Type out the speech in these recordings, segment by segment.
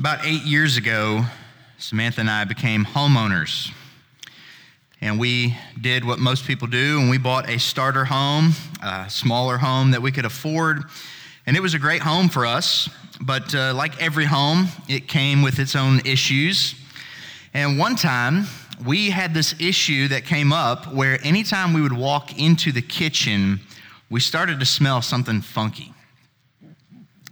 About eight years ago, Samantha and I became homeowners. And we did what most people do, and we bought a starter home, a smaller home that we could afford. And it was a great home for us, but uh, like every home, it came with its own issues. And one time, we had this issue that came up where anytime we would walk into the kitchen, we started to smell something funky.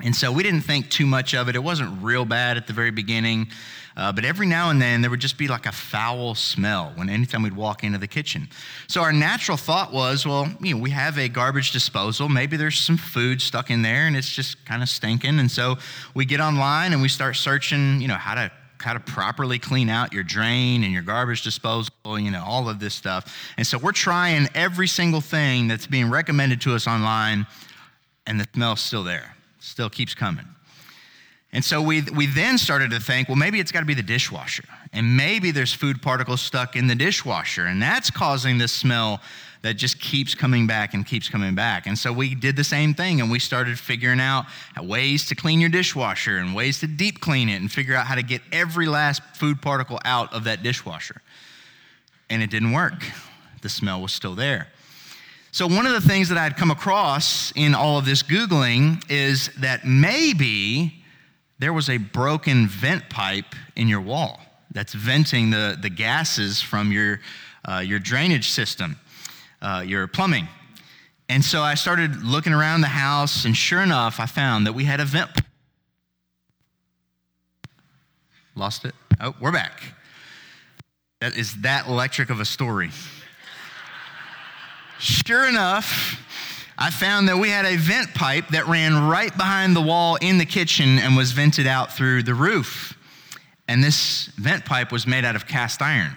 And so we didn't think too much of it. It wasn't real bad at the very beginning. Uh, but every now and then there would just be like a foul smell when anytime we'd walk into the kitchen. So our natural thought was, well, you know, we have a garbage disposal. Maybe there's some food stuck in there and it's just kind of stinking. And so we get online and we start searching, you know, how to how to properly clean out your drain and your garbage disposal, you know, all of this stuff. And so we're trying every single thing that's being recommended to us online, and the smell's still there, still keeps coming. And so we, we then started to think, well, maybe it's got to be the dishwasher. And maybe there's food particles stuck in the dishwasher. And that's causing this smell that just keeps coming back and keeps coming back. And so we did the same thing and we started figuring out ways to clean your dishwasher and ways to deep clean it and figure out how to get every last food particle out of that dishwasher. And it didn't work, the smell was still there. So, one of the things that I'd come across in all of this Googling is that maybe there was a broken vent pipe in your wall that's venting the, the gases from your, uh, your drainage system, uh, your plumbing. And so I started looking around the house, and sure enough, I found that we had a vent. Lost it? Oh, we're back. That is that electric of a story. Sure enough, I found that we had a vent pipe that ran right behind the wall in the kitchen and was vented out through the roof. And this vent pipe was made out of cast iron.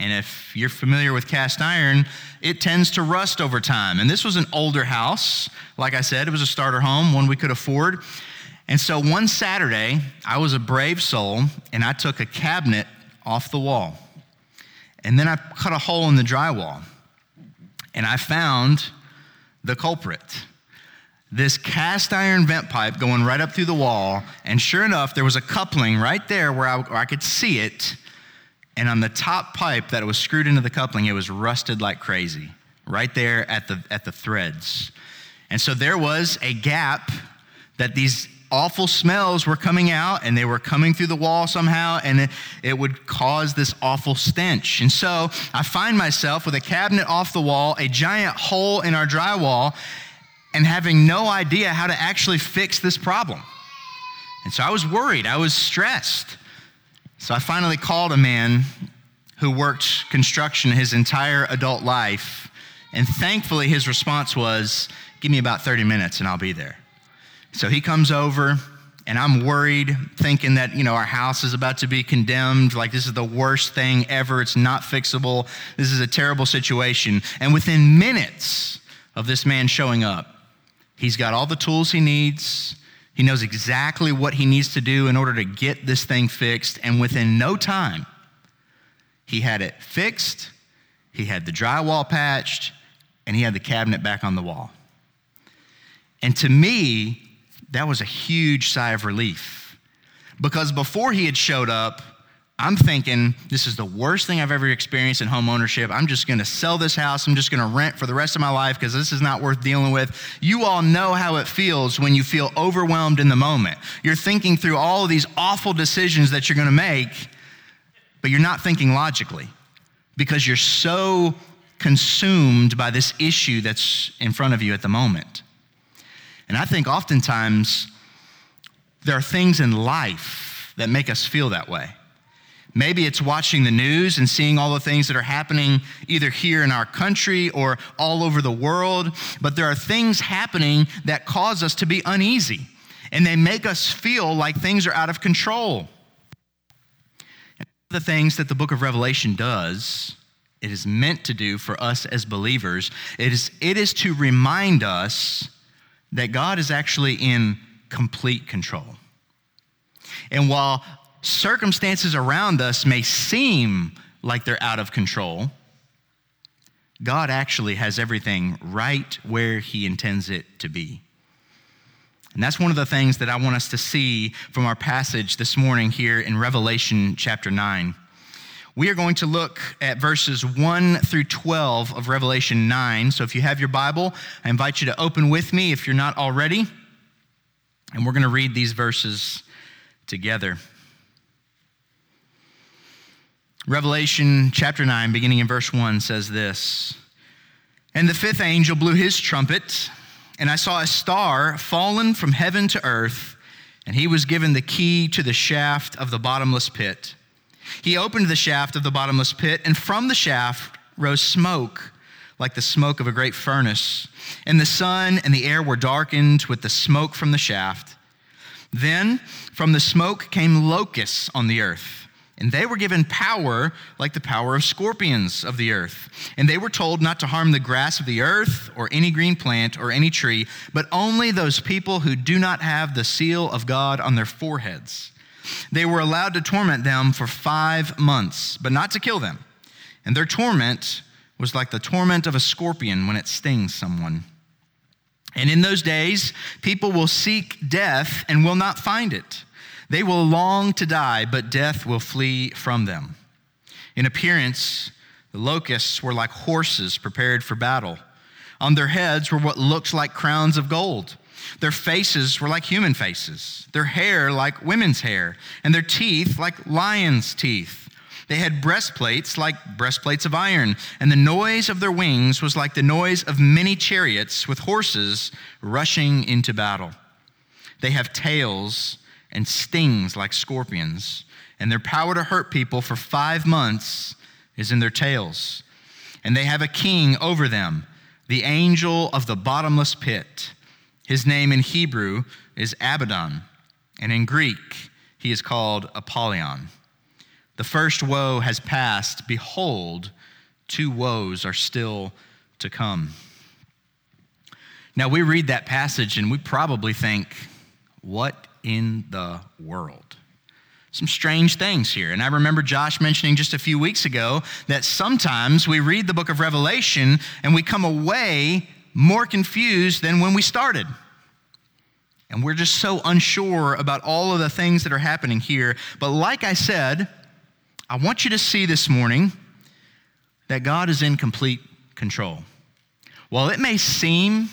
And if you're familiar with cast iron, it tends to rust over time. And this was an older house. Like I said, it was a starter home, one we could afford. And so one Saturday, I was a brave soul and I took a cabinet off the wall. And then I cut a hole in the drywall. And I found the culprit. This cast iron vent pipe going right up through the wall, and sure enough, there was a coupling right there where I, where I could see it. And on the top pipe that was screwed into the coupling, it was rusted like crazy, right there at the, at the threads. And so there was a gap that these awful smells were coming out and they were coming through the wall somehow and it, it, would cause this awful stench. And so I find myself with a cabinet off the wall, a giant hole in our drywall, and having no idea how to actually fix this problem. And so I was worried, I was stressed. So I finally called a man who worked construction his entire adult life. And thankfully, his response was, Give me about 30 minutes and I'll be there. So he comes over, and I'm worried, thinking that, you know, our house is about to be condemned. Like, this is the worst thing ever. It's not fixable. This is a terrible situation. And within minutes of this man showing up, he's got all the tools he needs. He knows exactly what he needs to do in order to get this thing fixed. And within no time, he had it fixed, he had the drywall patched, and he had the cabinet back on the wall. And to me, that was a huge sigh of relief. Because before he had showed up, I'm thinking, this is the worst thing I've ever experienced in home ownership. I'm just gonna sell this house. I'm just gonna rent for the rest of my life because this is not worth dealing with. You all know how it feels when you feel overwhelmed in the moment. You're thinking through all of these awful decisions that you're gonna make, but you're not thinking logically because you're so consumed by this issue that's in front of you at the moment. And I think oftentimes there are things in life that make us feel that way. Maybe it's watching the news and seeing all the things that are happening either here in our country or all over the world, but there are things happening that cause us to be uneasy and they make us feel like things are out of control. And the things that the book of Revelation does, it is meant to do for us as believers, it is, it is to remind us that God is actually in complete control. And while circumstances around us may seem like they're out of control, God actually has everything right where He intends it to be. And that's one of the things that I want us to see from our passage this morning here in Revelation chapter 9. We are going to look at verses 1 through 12 of Revelation 9. So if you have your Bible, I invite you to open with me if you're not already. And we're going to read these verses together. Revelation chapter 9, beginning in verse 1, says this And the fifth angel blew his trumpet, and I saw a star fallen from heaven to earth, and he was given the key to the shaft of the bottomless pit. He opened the shaft of the bottomless pit, and from the shaft rose smoke like the smoke of a great furnace. And the sun and the air were darkened with the smoke from the shaft. Then from the smoke came locusts on the earth. And they were given power like the power of scorpions of the earth. And they were told not to harm the grass of the earth or any green plant or any tree, but only those people who do not have the seal of God on their foreheads. They were allowed to torment them for five months, but not to kill them. And their torment was like the torment of a scorpion when it stings someone. And in those days, people will seek death and will not find it. They will long to die, but death will flee from them. In appearance, the locusts were like horses prepared for battle. On their heads were what looked like crowns of gold. Their faces were like human faces, their hair like women's hair, and their teeth like lions' teeth. They had breastplates like breastplates of iron, and the noise of their wings was like the noise of many chariots with horses rushing into battle. They have tails and stings like scorpions, and their power to hurt people for five months is in their tails. And they have a king over them, the angel of the bottomless pit. His name in Hebrew is Abaddon, and in Greek, he is called Apollyon. The first woe has passed. Behold, two woes are still to come. Now, we read that passage and we probably think, what in the world? Some strange things here. And I remember Josh mentioning just a few weeks ago that sometimes we read the book of Revelation and we come away more confused than when we started. And we're just so unsure about all of the things that are happening here. But like I said, I want you to see this morning that God is in complete control. While it may seem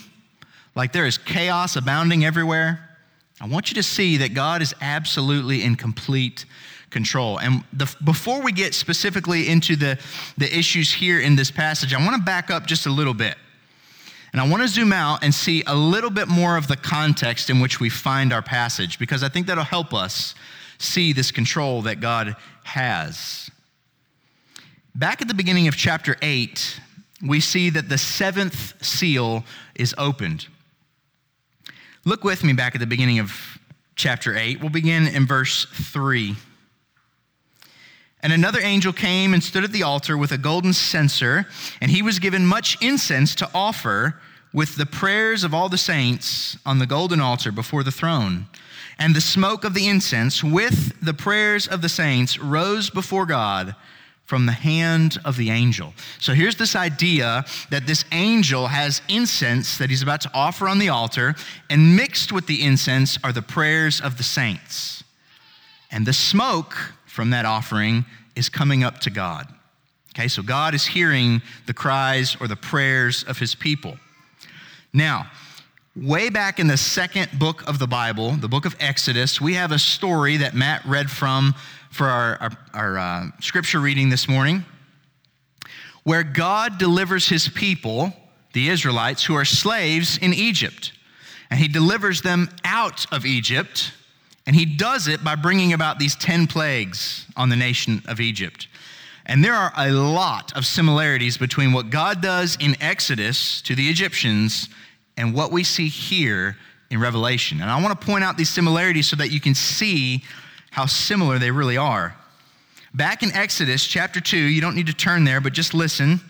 like there is chaos abounding everywhere, I want you to see that God is absolutely in complete control. And the, before we get specifically into the, the issues here in this passage, I want to back up just a little bit. And I want to zoom out and see a little bit more of the context in which we find our passage, because I think that'll help us see this control that God has. Back at the beginning of chapter 8, we see that the seventh seal is opened. Look with me back at the beginning of chapter 8. We'll begin in verse 3. And another angel came and stood at the altar with a golden censer, and he was given much incense to offer with the prayers of all the saints on the golden altar before the throne. And the smoke of the incense with the prayers of the saints rose before God from the hand of the angel. So here's this idea that this angel has incense that he's about to offer on the altar, and mixed with the incense are the prayers of the saints. And the smoke from that offering is coming up to God. Okay, so God is hearing the cries or the prayers of his people. Now, way back in the second book of the Bible, the book of Exodus, we have a story that Matt read from for our, our, our uh, scripture reading this morning, where God delivers his people, the Israelites, who are slaves in Egypt. And he delivers them out of Egypt and he does it by bringing about these 10 plagues on the nation of Egypt. And there are a lot of similarities between what God does in Exodus to the Egyptians and what we see here in Revelation. And I want to point out these similarities so that you can see how similar they really are. Back in Exodus chapter 2, you don't need to turn there, but just listen.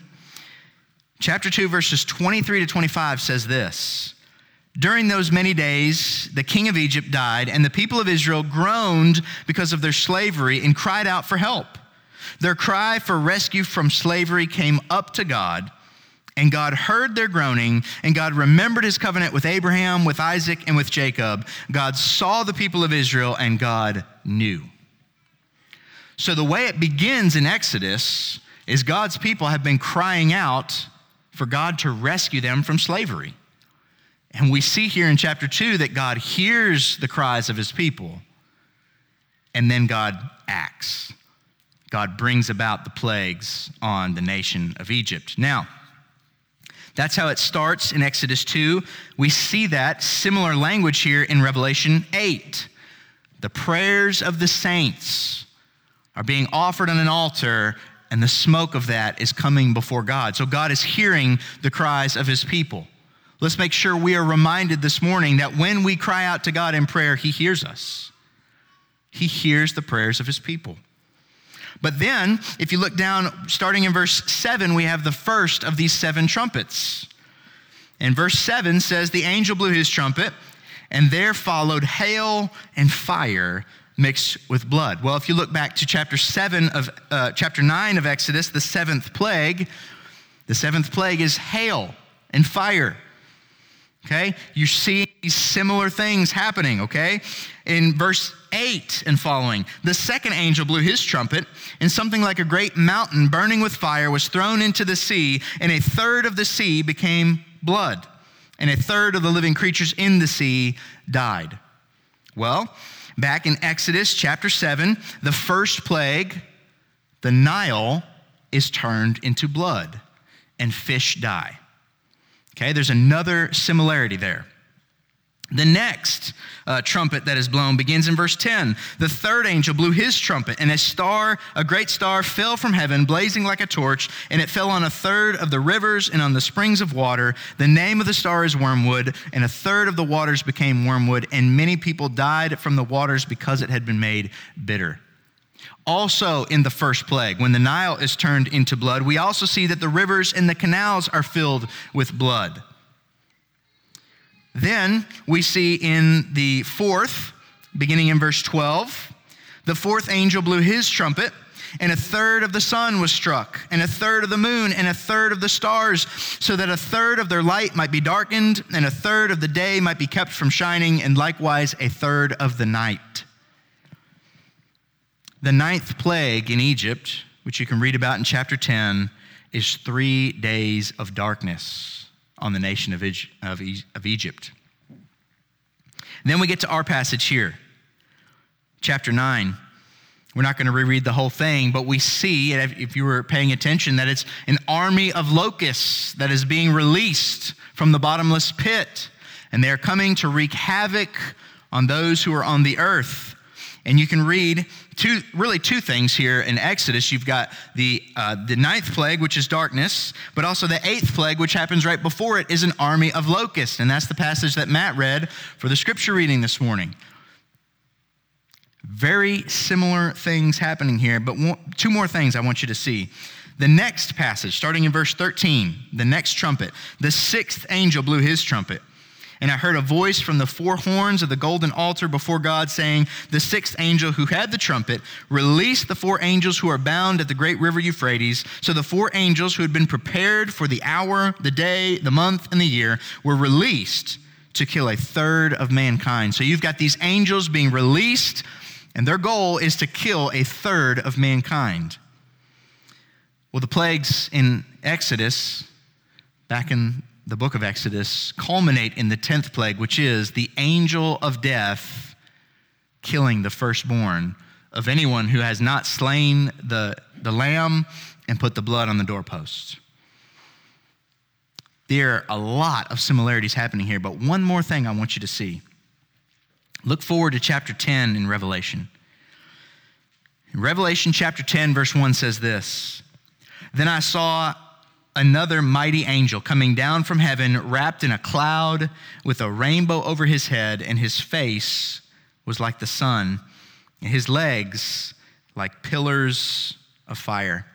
Chapter 2, verses 23 to 25 says this during those many days, the king of Egypt died, and the people of Israel groaned because of their slavery and cried out for help. Their cry for rescue from slavery came up to God, And God heard their groaning, and God remembered his covenant with Abraham, with Isaac, and with Jacob. God saw the people of Israel, and God knew. So, the way it begins in Exodus is God's people have been crying out for God to rescue them from slavery. And we see here in chapter 2 that God hears the cries of his people, and then God acts. God brings about the plagues on the nation of Egypt. Now, that's how it starts in Exodus 2. We see that similar language here in Revelation 8. The prayers of the saints are being offered on an altar, and the smoke of that is coming before God. So God is hearing the cries of his people. Let's make sure we are reminded this morning that when we cry out to God in prayer, he hears us. He hears the prayers of his people. But then, if you look down, starting in verse 7, we have the first of these seven trumpets. And verse 7 says, The angel blew his trumpet, and there followed hail and fire mixed with blood. Well, if you look back to chapter 7 of uh, chapter 9 of Exodus, the seventh plague, the seventh plague is hail and fire. Okay? You see these similar things happening, okay? In verse 8 and following, the second angel blew his trumpet, and something like a great mountain burning with fire was thrown into the sea, and a third of the sea became blood, and a third of the living creatures in the sea died. Well, back in Exodus chapter 7, the first plague, the Nile is turned into blood, and fish die. Okay, there's another similarity there. The next uh, trumpet that is blown begins in verse 10. The third angel blew his trumpet, and a star, a great star, fell from heaven, blazing like a torch, and it fell on a third of the rivers and on the springs of water. The name of the star is wormwood, and a third of the waters became wormwood, and many people died from the waters because it had been made bitter. Also, in the first plague, when the Nile is turned into blood, we also see that the rivers and the canals are filled with blood. Then we see in the fourth, beginning in verse 12, the fourth angel blew his trumpet, and a third of the sun was struck, and a third of the moon, and a third of the stars, so that a third of their light might be darkened, and a third of the day might be kept from shining, and likewise a third of the night. The ninth plague in Egypt, which you can read about in chapter 10, is three days of darkness on the nation of, of Egypt. And then we get to our passage here, chapter 9. We're not going to reread the whole thing, but we see, if you were paying attention, that it's an army of locusts that is being released from the bottomless pit. And they're coming to wreak havoc on those who are on the earth. And you can read two, really two things here in Exodus. You've got the, uh, the ninth plague, which is darkness, but also the eighth plague, which happens right before it, is an army of locusts. And that's the passage that Matt read for the scripture reading this morning. Very similar things happening here, but one, two more things I want you to see. The next passage, starting in verse 13, the next trumpet, the sixth angel blew his trumpet. And I heard a voice from the four horns of the golden altar before God saying, The sixth angel who had the trumpet released the four angels who are bound at the great river Euphrates. So the four angels who had been prepared for the hour, the day, the month, and the year were released to kill a third of mankind. So you've got these angels being released, and their goal is to kill a third of mankind. Well, the plagues in Exodus, back in the book of Exodus culminate in the 10th plague, which is the angel of death killing the firstborn of anyone who has not slain the, the lamb and put the blood on the doorposts. There are a lot of similarities happening here, but one more thing I want you to see. Look forward to chapter 10 in Revelation. In Revelation chapter 10, verse 1 says this Then I saw another mighty angel coming down from heaven, wrapped in a cloud with a rainbow over his head, and his face was like the sun, and his legs like pillars of fire.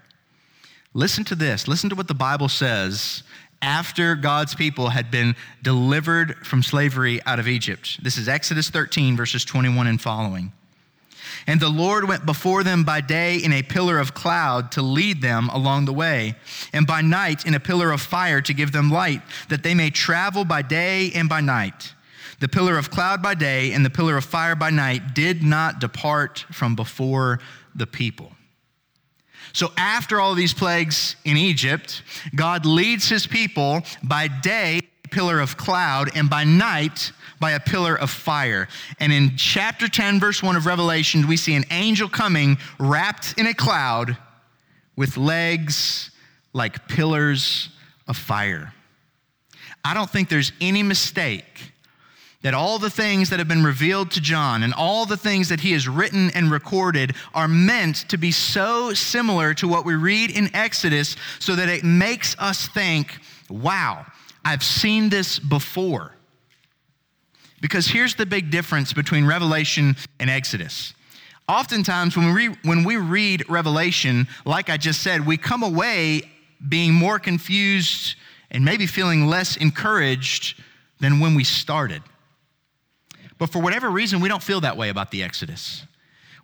Listen to this. Listen to what the Bible says after God's people had been delivered from slavery out of Egypt. This is Exodus 13, verses 21 and following. And the Lord went before them by day in a pillar of cloud to lead them along the way, and by night in a pillar of fire to give them light, that they may travel by day and by night. The pillar of cloud by day and the pillar of fire by night did not depart from before the people. So, after all these plagues in Egypt, God leads his people by day, pillar of cloud, and by night, by a pillar of fire. And in chapter 10, verse 1 of Revelation, we see an angel coming wrapped in a cloud with legs like pillars of fire. I don't think there's any mistake that all the things that have been revealed to John and all the things that he has written and recorded are meant to be so similar to what we read in Exodus so that it makes us think, wow, I've seen this before. Because here's the big difference between Revelation and Exodus. Oftentimes, when we, when we read Revelation, like I just said, we come away being more confused and maybe feeling less encouraged than when we started. But for whatever reason, we don't feel that way about the Exodus.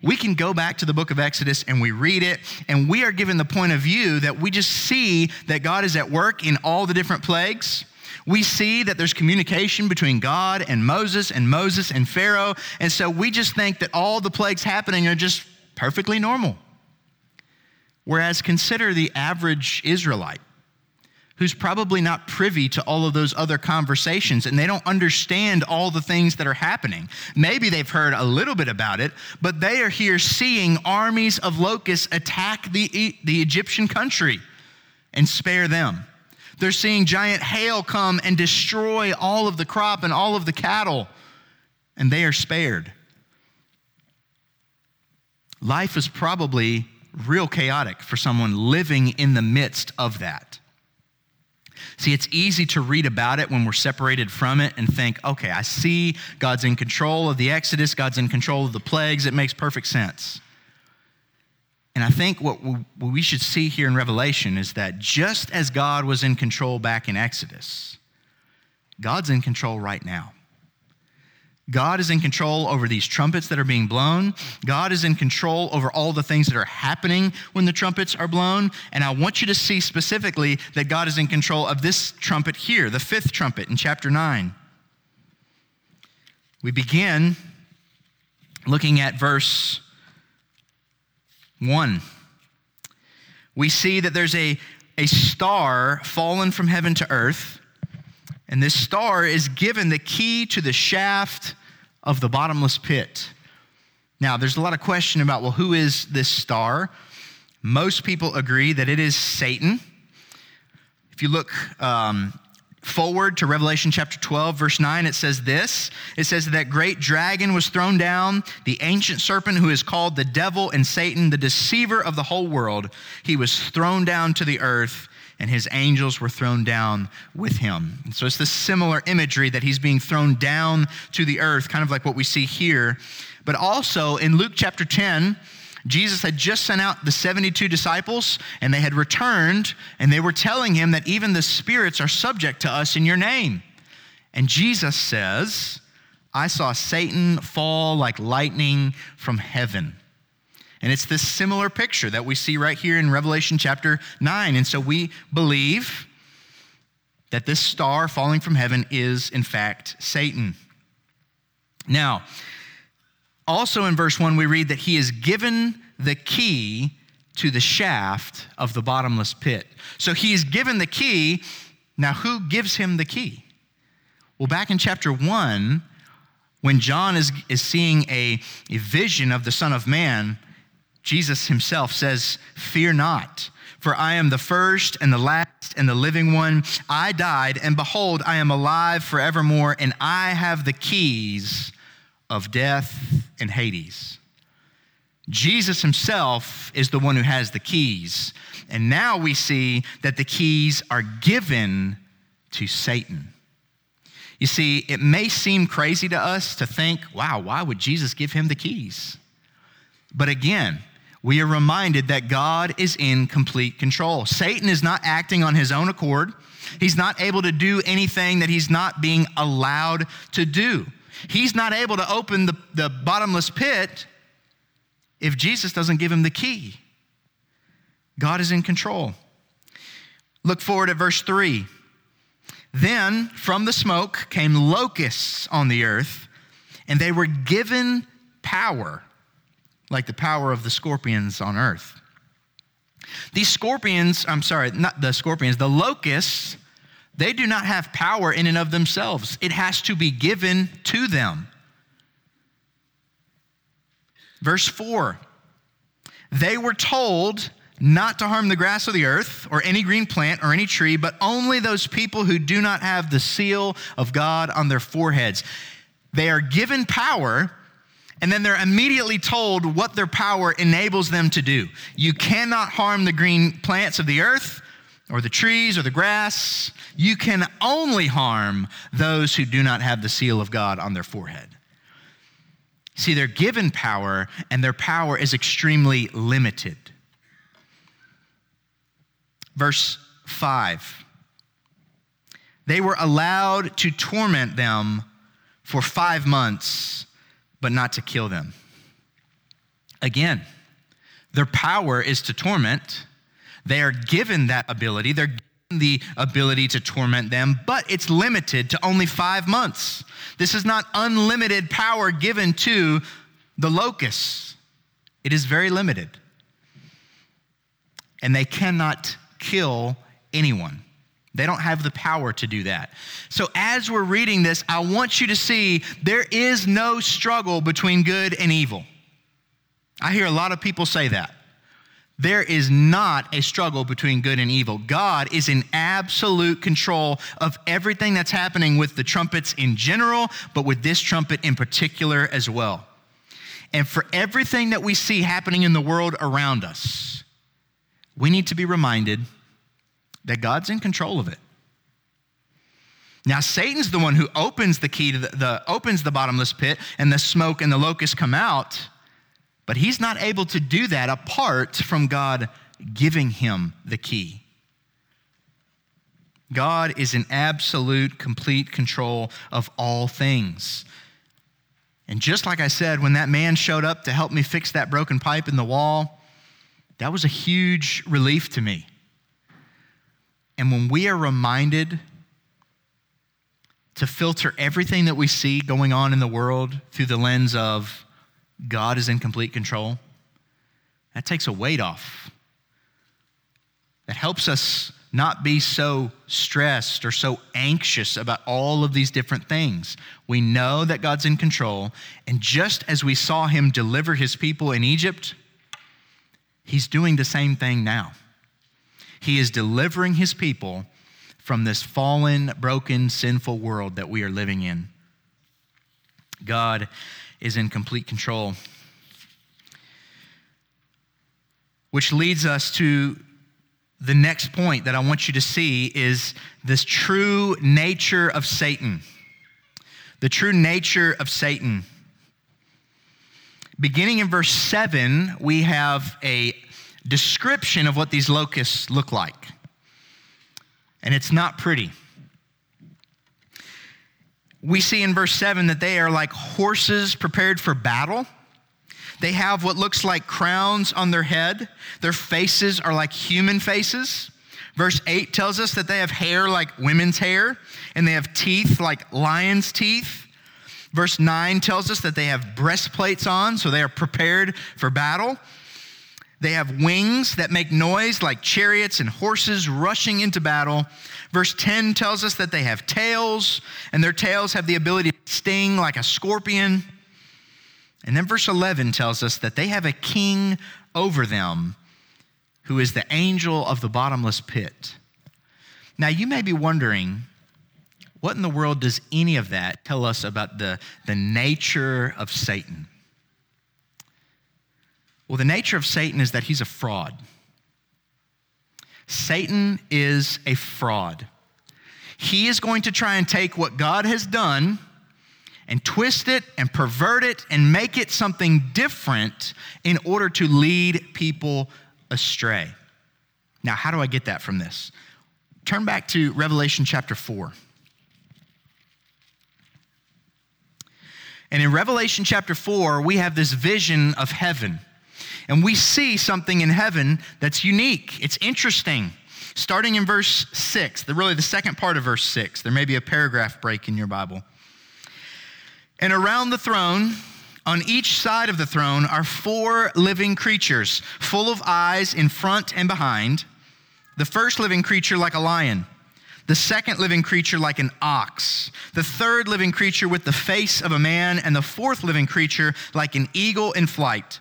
We can go back to the book of Exodus and we read it, and we are given the point of view that we just see that God is at work in all the different plagues. We see that there's communication between God and Moses and Moses and Pharaoh. And so we just think that all the plagues happening are just perfectly normal. Whereas consider the average Israelite who's probably not privy to all of those other conversations and they don't understand all the things that are happening. Maybe they've heard a little bit about it, but they are here seeing armies of locusts attack the, the Egyptian country and spare them. They're seeing giant hail come and destroy all of the crop and all of the cattle, and they are spared. Life is probably real chaotic for someone living in the midst of that. See, it's easy to read about it when we're separated from it and think, okay, I see God's in control of the Exodus, God's in control of the plagues. It makes perfect sense. And I think what we should see here in Revelation is that just as God was in control back in Exodus, God's in control right now. God is in control over these trumpets that are being blown. God is in control over all the things that are happening when the trumpets are blown. And I want you to see specifically that God is in control of this trumpet here, the fifth trumpet in chapter 9. We begin looking at verse 1. We see that there's a, a star fallen from heaven to earth, and this star is given the key to the shaft of the bottomless pit. Now, there's a lot of question about, well, who is this star? Most people agree that it is Satan. If you look um, forward to Revelation chapter 12, verse 9, it says this It says that great dragon was thrown down, the ancient serpent who is called the devil and Satan, the deceiver of the whole world. He was thrown down to the earth, and his angels were thrown down with him. And so it's this similar imagery that he's being thrown down to the earth, kind of like what we see here. But also in Luke chapter 10, Jesus had just sent out the 72 disciples, and they had returned, and they were telling him that even the spirits are subject to us in your name. And Jesus says, I saw Satan fall like lightning from heaven. And it's this similar picture that we see right here in Revelation chapter 9. And so we believe that this star falling from heaven is, in fact, Satan. Now, also in verse 1, we read that he is given the key to the shaft of the bottomless pit. So he's given the key. Now, who gives him the key? Well, back in chapter 1, when John is, is seeing a, a vision of the Son of Man, Jesus himself says, Fear not, for I am the first and the last and the living one. I died, and behold, I am alive forevermore, and I have the keys of death and Hades. Jesus himself is the one who has the keys. And now we see that the keys are given to Satan. You see, it may seem crazy to us to think, wow, why would Jesus give him the keys? But again, we are reminded that God is in complete control. Satan is not acting on his own accord. He's not able to do anything that he's not being allowed to do. He's not able to open the, the bottomless pit if Jesus doesn't give him the key. God is in control. Look forward at verse 3. Then from the smoke came locusts on the earth, and they were given power, like the power of the scorpions on earth. These scorpions, I'm sorry, not the scorpions, the locusts, they do not have power in and of themselves. It has to be given to them. Verse 4 They were told not to harm the grass of the earth or any green plant or any tree, but only those people who do not have the seal of God on their foreheads. They are given power, and then they're immediately told what their power enables them to do. You cannot harm the green plants of the earth or the trees or the grass. You can only harm those who do not have the seal of God on their forehead. See, they're given power, and their power is extremely limited. Verse 5 They were allowed to torment them for five months, but not to kill them. Again, their power is to torment. They are given that ability. They're given the ability to torment them, but it's limited to only five months. This is not unlimited power given to the locusts, it is very limited. And they cannot kill anyone. They don't have the power to do that. So, as we're reading this, I want you to see there is no struggle between good and evil. I hear a lot of people say that. There is not a struggle between good and evil. God is in absolute control of everything that's happening with the trumpets in general, but with this trumpet in particular as well. And for everything that we see happening in the world around us, we need to be reminded that God's in control of it. Now Satan's the one who opens the key to the, the, opens the bottomless pit and the smoke and the locusts come out, but he's not able to do that apart from God giving him the key. God is in absolute complete control of all things. And just like I said, when that man showed up to help me fix that broken pipe in the wall, that was a huge relief to me. And when we are reminded to filter everything that we see going on in the world through the lens of God is in complete control, that takes a weight off. That helps us not be so stressed or so anxious about all of these different things. We know that God's in control, and just as we saw him deliver his people in Egypt, he's doing the same thing now. He is delivering his people from this fallen, broken, sinful world that we are living in. God is in complete control. Which leads us to the next point that I want you to see is this true nature of Satan. The true nature of Satan. Beginning in verse 7, we have a description of what these locusts look like. And it's not pretty. We see in verse 7 that they are like horses prepared for battle. They have what looks like crowns on their head. Their faces are like human faces. Verse 8 tells us that they have hair like women's hair, and they have teeth like lion's teeth. Verse 9 tells us that they have breastplates on, so they are prepared for battle. They have wings that make noise like chariots and horses rushing into battle. Verse 10 tells us that they have tails, and their tails have the ability to sting like a scorpion. And then verse 11 tells us that they have a king over them who is the angel of the bottomless pit. Now, you may be wondering, what in the world does any of that tell us about the, the nature of Satan? Well, the nature of Satan is that he's a fraud. Satan is a fraud. He is going to try and take what God has done and twist it and pervert it and make it something different in order to lead people astray. Now, how do I get that from this? Turn back to Revelation chapter 4. And in Revelation chapter 4, we have this vision of heaven. And we see something in heaven that's unique, it's interesting. Starting in verse 6, the, really the second part of verse 6, there may be a paragraph break in your Bible. And around the throne, on each side of the throne, are four living creatures, full of eyes in front and behind. The first living creature like a lion, the second living creature like an ox, the third living creature with the face of a man, and the fourth living creature like an eagle in flight.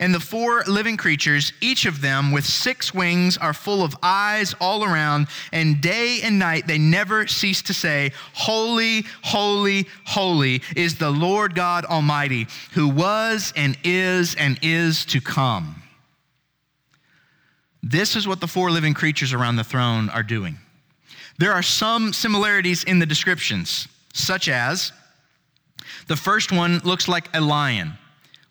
And the four living creatures, each of them with six wings, are full of eyes all around, and day and night they never cease to say, Holy, holy, holy is the Lord God Almighty, who was and is and is to come. This is what the four living creatures around the throne are doing. There are some similarities in the descriptions, such as the first one looks like a lion.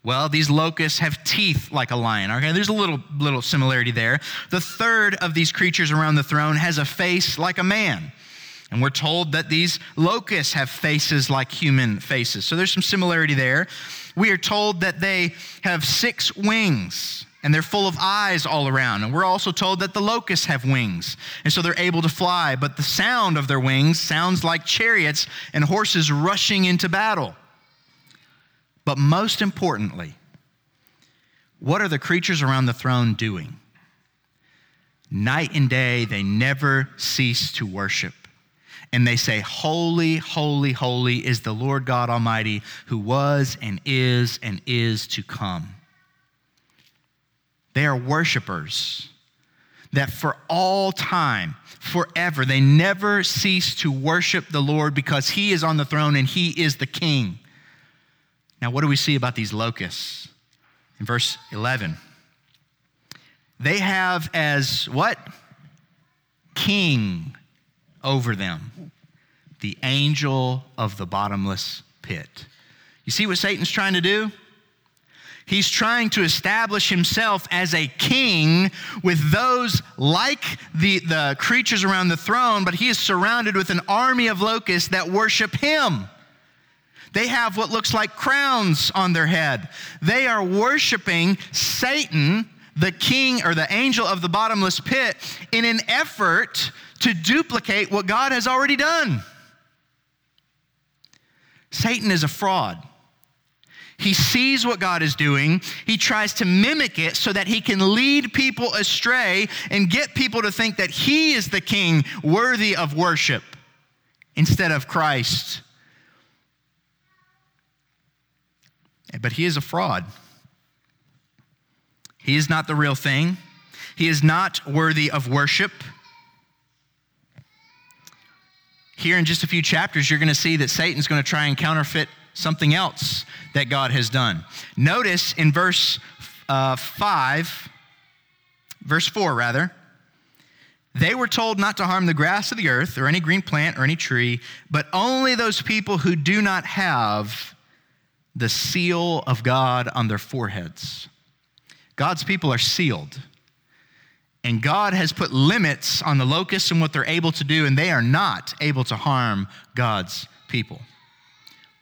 Well, these locusts have teeth like a lion. Okay, there's a little little similarity there. The third of these creatures around the throne has a face like a man. And we're told that these locusts have faces like human faces. So there's some similarity there. We are told that they have six wings and they're full of eyes all around. And we're also told that the locusts have wings, and so they're able to fly. But the sound of their wings sounds like chariots and horses rushing into battle. But most importantly, what are the creatures around the throne doing? Night and day, they never cease to worship. And they say, Holy, holy, holy is the Lord God Almighty, who was and is and is to come. They are worshipers that for all time, forever, they never cease to worship the Lord because He is on the throne and He is the King. Now, what do we see about these locusts? In verse 11, they have as what? King over them, the angel of the bottomless pit. You see what Satan's trying to do? He's trying to establish himself as a king with those like the, the creatures around the throne, but he is surrounded with an army of locusts that worship him. They have what looks like crowns on their head. They are worshiping Satan, the king or the angel of the bottomless pit, in an effort to duplicate what God has already done. Satan is a fraud. He sees what God is doing. He tries to mimic it so that he can lead people astray and get people to think that he is the king worthy of worship instead of Christ But he is a fraud. He is not the real thing. He is not worthy of worship. Here in just a few chapters, you're going to see that Satan's going to try and counterfeit something else that God has done. Notice in verse uh, 5, verse 4, rather, they were told not to harm the grass of the earth or any green plant or any tree, but only those people who do not have the seal of God on their foreheads. God's people are sealed. And God has put limits on the locusts and what they're able to do, and they are not able to harm God's people.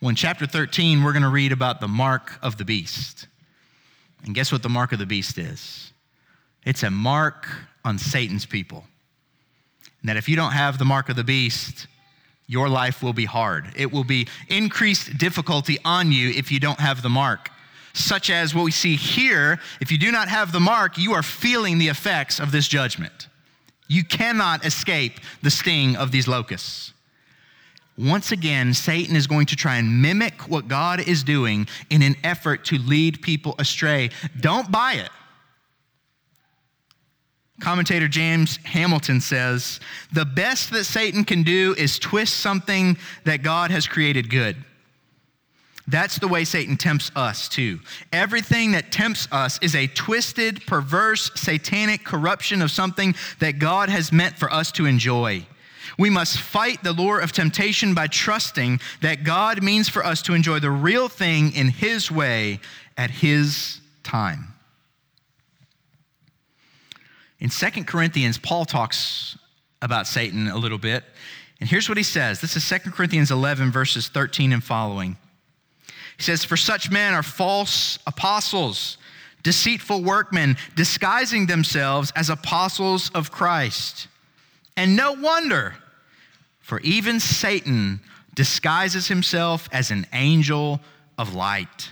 Well, in chapter 13, we're going to read about the mark of the beast. And guess what the mark of the beast is? It's a mark on Satan's people. And that if you don't have the mark of the beast, your life will be hard. It will be increased difficulty on you if you don't have the mark. Such as what we see here, if you do not have the mark, you are feeling the effects of this judgment. You cannot escape the sting of these locusts. Once again, Satan is going to try and mimic what God is doing in an effort to lead people astray. Don't buy it. Commentator James Hamilton says the best that Satan can do is twist something that God has created good. That's the way Satan tempts us, too. Everything that tempts us is a twisted, perverse, satanic corruption of something that God has meant for us to enjoy. We must fight the lure of temptation by trusting that God means for us to enjoy the real thing in His way at His time. In Second Corinthians, Paul talks about Satan a little bit. And here's what he says this is Second Corinthians 11, verses 13 and following. He says, For such men are false apostles deceitful workmen, disguising themselves as apostles of Christ. And no wonder, for even Satan disguises himself as an angel of light.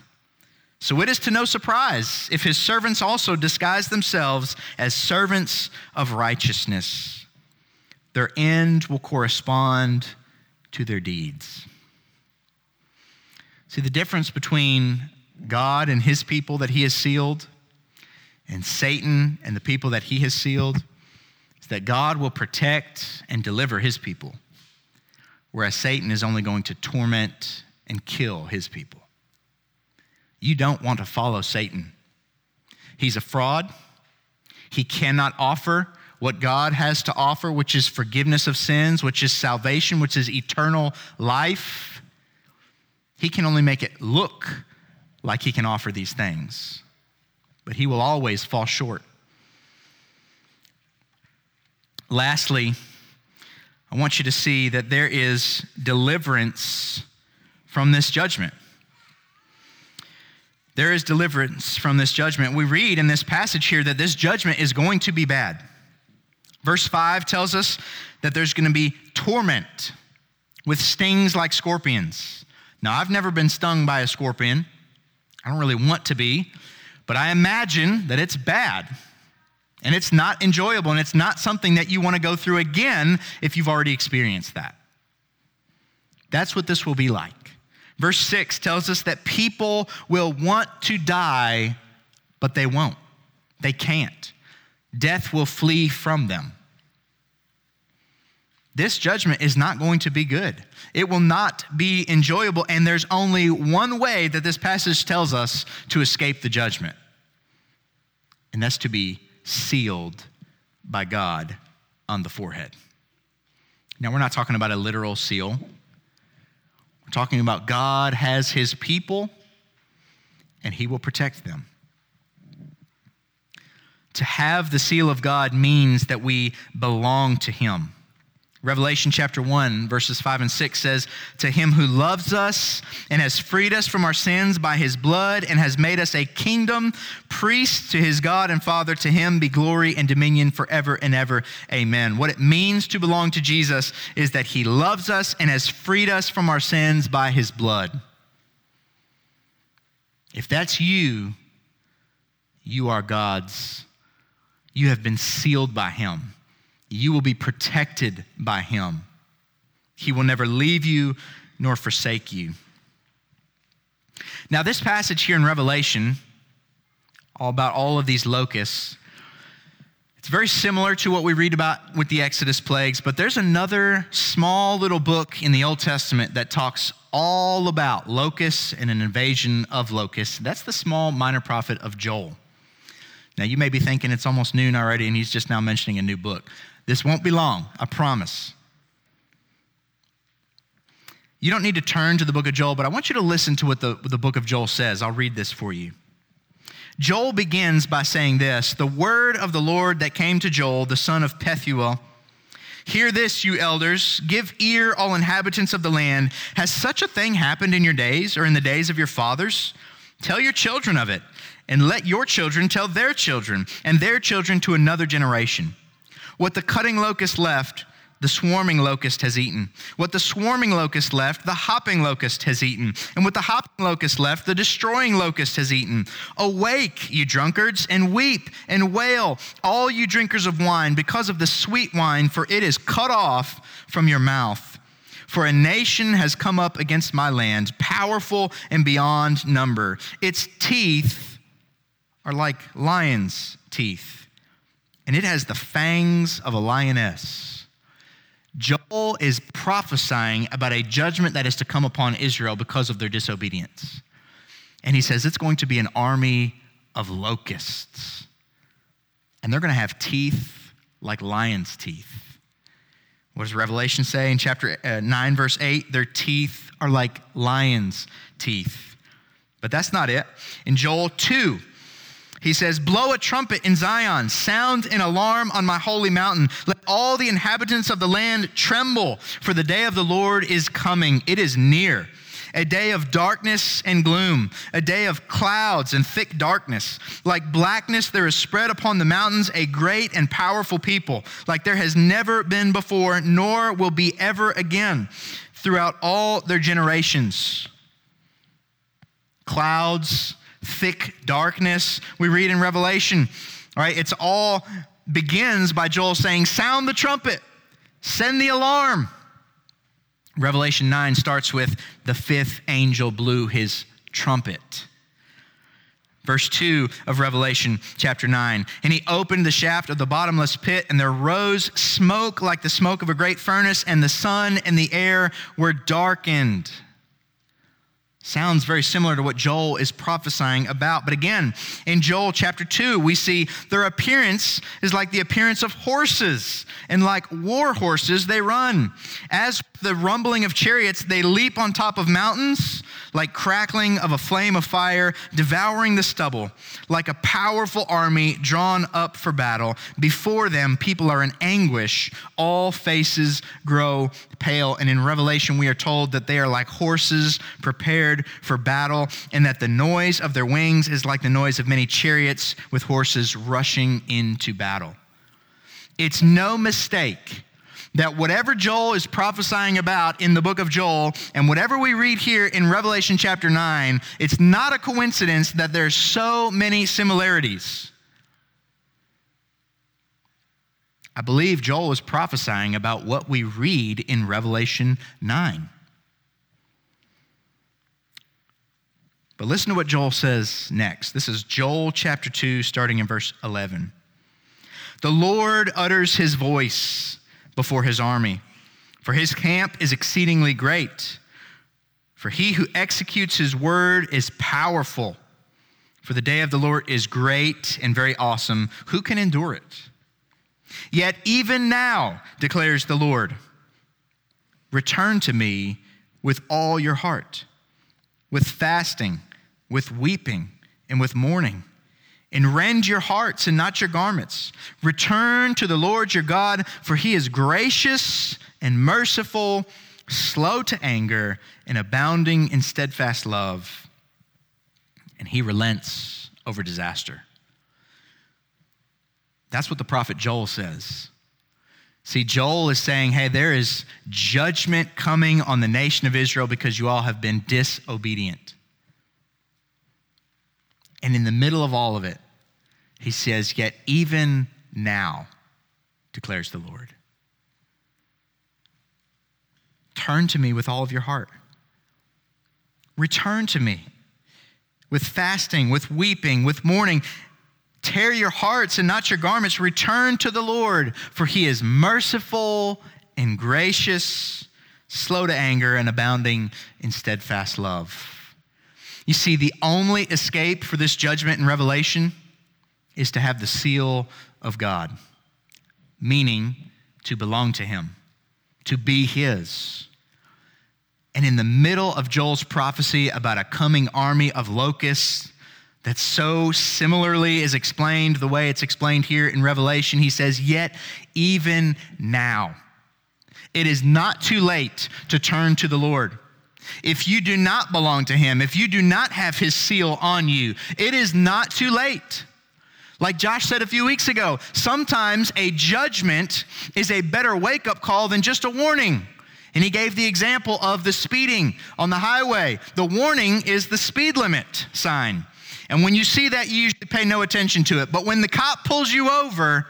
So it is to no surprise if his servants also disguise themselves as servants of righteousness. Their end will correspond to their deeds. See, the difference between God and his people that he has sealed and Satan and the people that he has sealed is that God will protect and deliver his people, whereas Satan is only going to torment and kill his people. You don't want to follow Satan. He's a fraud. He cannot offer what God has to offer, which is forgiveness of sins, which is salvation, which is eternal life. He can only make it look like he can offer these things, but he will always fall short. Lastly, I want you to see that there is deliverance from this judgment. There is deliverance from this judgment. We read in this passage here that this judgment is going to be bad. Verse 5 tells us that there's going to be torment with stings like scorpions. Now, I've never been stung by a scorpion. I don't really want to be, but I imagine that it's bad. And it's not enjoyable, and it's not something that you want to go through again if you've already experienced that. That's what this will be like. Verse 6 tells us that people will want to die, but they won't. They can't. Death will flee from them. This judgment is not going to be good. It will not be enjoyable, and there's only one way that this passage tells us to escape the judgment, and that's to be sealed by God on the forehead. Now, we're not talking about a literal seal. Talking about God has his people and he will protect them. To have the seal of God means that we belong to him. Revelation chapter 1, verses 5 and 6 says, To him who loves us and has freed us from our sins by his blood and has made us a kingdom, priest to his God and Father, to him be glory and dominion forever and ever. Amen. What it means to belong to Jesus is that he loves us and has freed us from our sins by his blood. If that's you, you are God's. You have been sealed by him you will be protected by him. He will never leave you nor forsake you. Now, this passage here in Revelation, all about all of these locusts, it's very similar to what we read about with the Exodus plagues, but there's another small little book in the Old Testament that talks all about locusts and an invasion of locusts. That's the small minor prophet of Joel. Now, you may be thinking it's almost noon already, and he's just now mentioning a new book. This won't be long, I promise. You don't need to turn to the book of Joel, but I want you to listen to what the, what the book of Joel says. I'll read this for you. Joel begins by saying this The word of the Lord that came to Joel, the son of Pethuel. Hear this, you elders. Give ear, all inhabitants of the land. Has such a thing happened in your days or in the days of your fathers? Tell your children of it, and let your children tell their children, and their children to another generation. What the cutting locust left, the swarming locust has eaten. What the swarming locust left, the hopping locust has eaten. And what the hopping locust left, the destroying locust has eaten. Awake, you drunkards, and weep and wail, all you drinkers of wine, because of the sweet wine, for it is cut off from your mouth. For a nation has come up against my land, powerful and beyond number. Its teeth are like lion's teeth and it has the fangs of a lioness. Joel is prophesying about a judgment that is to come upon Israel because of their disobedience. And he says it's going to be an army of locusts. And they're going to have teeth like lion's teeth. What does Revelation say in chapter uh, 9, verse 8? Their teeth are like lion's teeth. But that's not it. In Joel 2, he says, Blow a trumpet in Zion, sound an alarm on my holy mountain. Let all the inhabitants of the land tremble, for the day of the Lord is coming. It is near. a day of darkness and gloom, a day of clouds and thick darkness. Like blackness, there is spread upon the mountains a great and powerful people, like there has never been before, nor will be ever again throughout all their generations. Clouds, thick darkness. We read in Revelation, right, it's all begins by Joel saying, Sound the trumpet, send the alarm. Revelation 9 starts with the fifth angel blew his trumpet. Verse 2 of Revelation chapter 9. And he opened the shaft of the bottomless pit, and there rose smoke like the smoke of a great furnace, and the sun and the air were darkened. Sounds very similar to what Joel is prophesying about. But again, in Joel chapter 2, we see their appearance is like the appearance of horses, and like war horses, they run. As the rumbling of chariots, they leap on top of mountains like crackling of a flame of fire, devouring the stubble, like a powerful army drawn up for battle. Before them, people are in anguish. All faces grow pale. And in Revelation, we are told that they are like horses prepared for battle, and that the noise of their wings is like the noise of many chariots with horses rushing into battle. It's no mistake that whatever Joel is prophesying about in the book of Joel and whatever we read here in Revelation chapter 9, it's not a coincidence that there's so many similarities. I believe Joel is prophesying about what we read in Revelation 9. But listen to what Joel says next. This is Joel chapter 2, starting in verse 11. The Lord utters his voice before his army. For his camp is exceedingly great. For he who executes his word is powerful. For the day of the Lord is great and very awesome. Who can endure it? Yet even now, declares the Lord, return to me with all your heart, with fasting, with weeping, and with mourning and rend your hearts and not your garments. Return to the Lord your God, for he is gracious and merciful, slow to anger, and abounding in steadfast love. And he relents over disaster. That's what the prophet Joel says. See, Joel is saying, hey, there is judgment coming on the nation of Israel because you all have been disobedient. And in the middle of all of it, he says, Yet even now, declares the Lord. Turn to me with all of your heart. Return to me with fasting, with weeping, with mourning. Tear your hearts and not your garments. Return to the Lord, for he is merciful and gracious, slow to anger, and abounding in steadfast love. You see, the only escape for this judgment in Revelation is to have the seal of God, meaning to belong to Him, to be His. And in the middle of Joel's prophecy about a coming army of locusts, that so similarly is explained the way it's explained here in Revelation, he says, Yet even now, it is not too late to turn to the Lord. If you do not belong to him, if you do not have his seal on you, it is not too late. Like Josh said a few weeks ago, sometimes a judgment is a better wake up call than just a warning. And he gave the example of the speeding on the highway. The warning is the speed limit sign. And when you see that, you usually pay no attention to it. But when the cop pulls you over,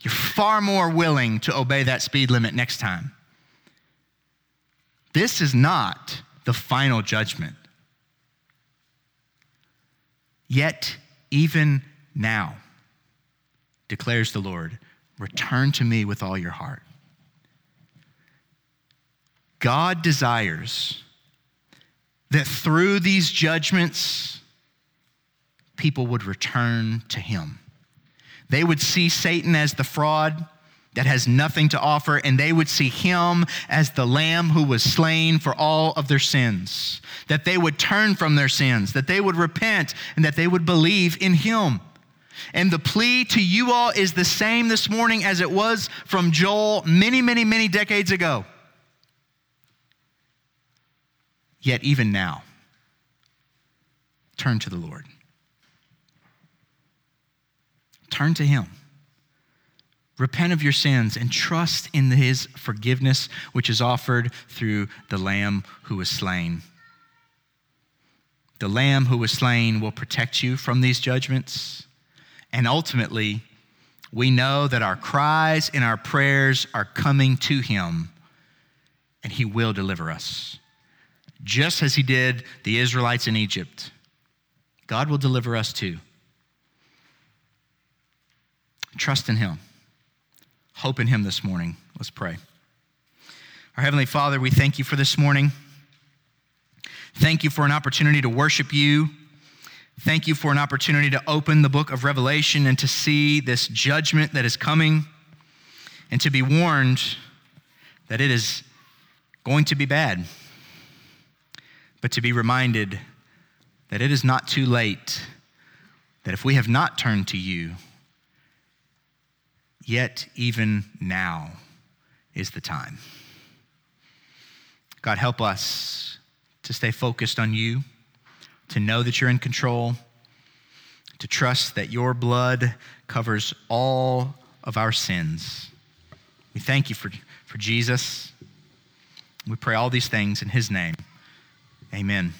you're far more willing to obey that speed limit next time. This is not the final judgment. Yet, even now, declares the Lord, return to me with all your heart. God desires that through these judgments, people would return to him. They would see Satan as the fraud that has nothing to offer, and they would see him as the lamb who was slain for all of their sins. That they would turn from their sins, that they would repent, and that they would believe in him. And the plea to you all is the same this morning as it was from Joel many, many, many decades ago. Yet, even now, turn to the Lord. Turn to Him. Repent of your sins and trust in His forgiveness, which is offered through the Lamb who was slain. The Lamb who was slain will protect you from these judgments. And ultimately, we know that our cries and our prayers are coming to Him, and He will deliver us. Just as He did the Israelites in Egypt, God will deliver us too. Trust in Him. Hope in Him this morning. Let's pray. Our Heavenly Father, we thank you for this morning. Thank you for an opportunity to worship you. Thank you for an opportunity to open the book of Revelation and to see this judgment that is coming and to be warned that it is going to be bad, but to be reminded that it is not too late, that if we have not turned to you, yet even now is the time. God, help us to stay focused on you, to know that you're in control, to trust that your blood covers all of our sins. We thank you for, for Jesus. We pray all these things in his name. Amen.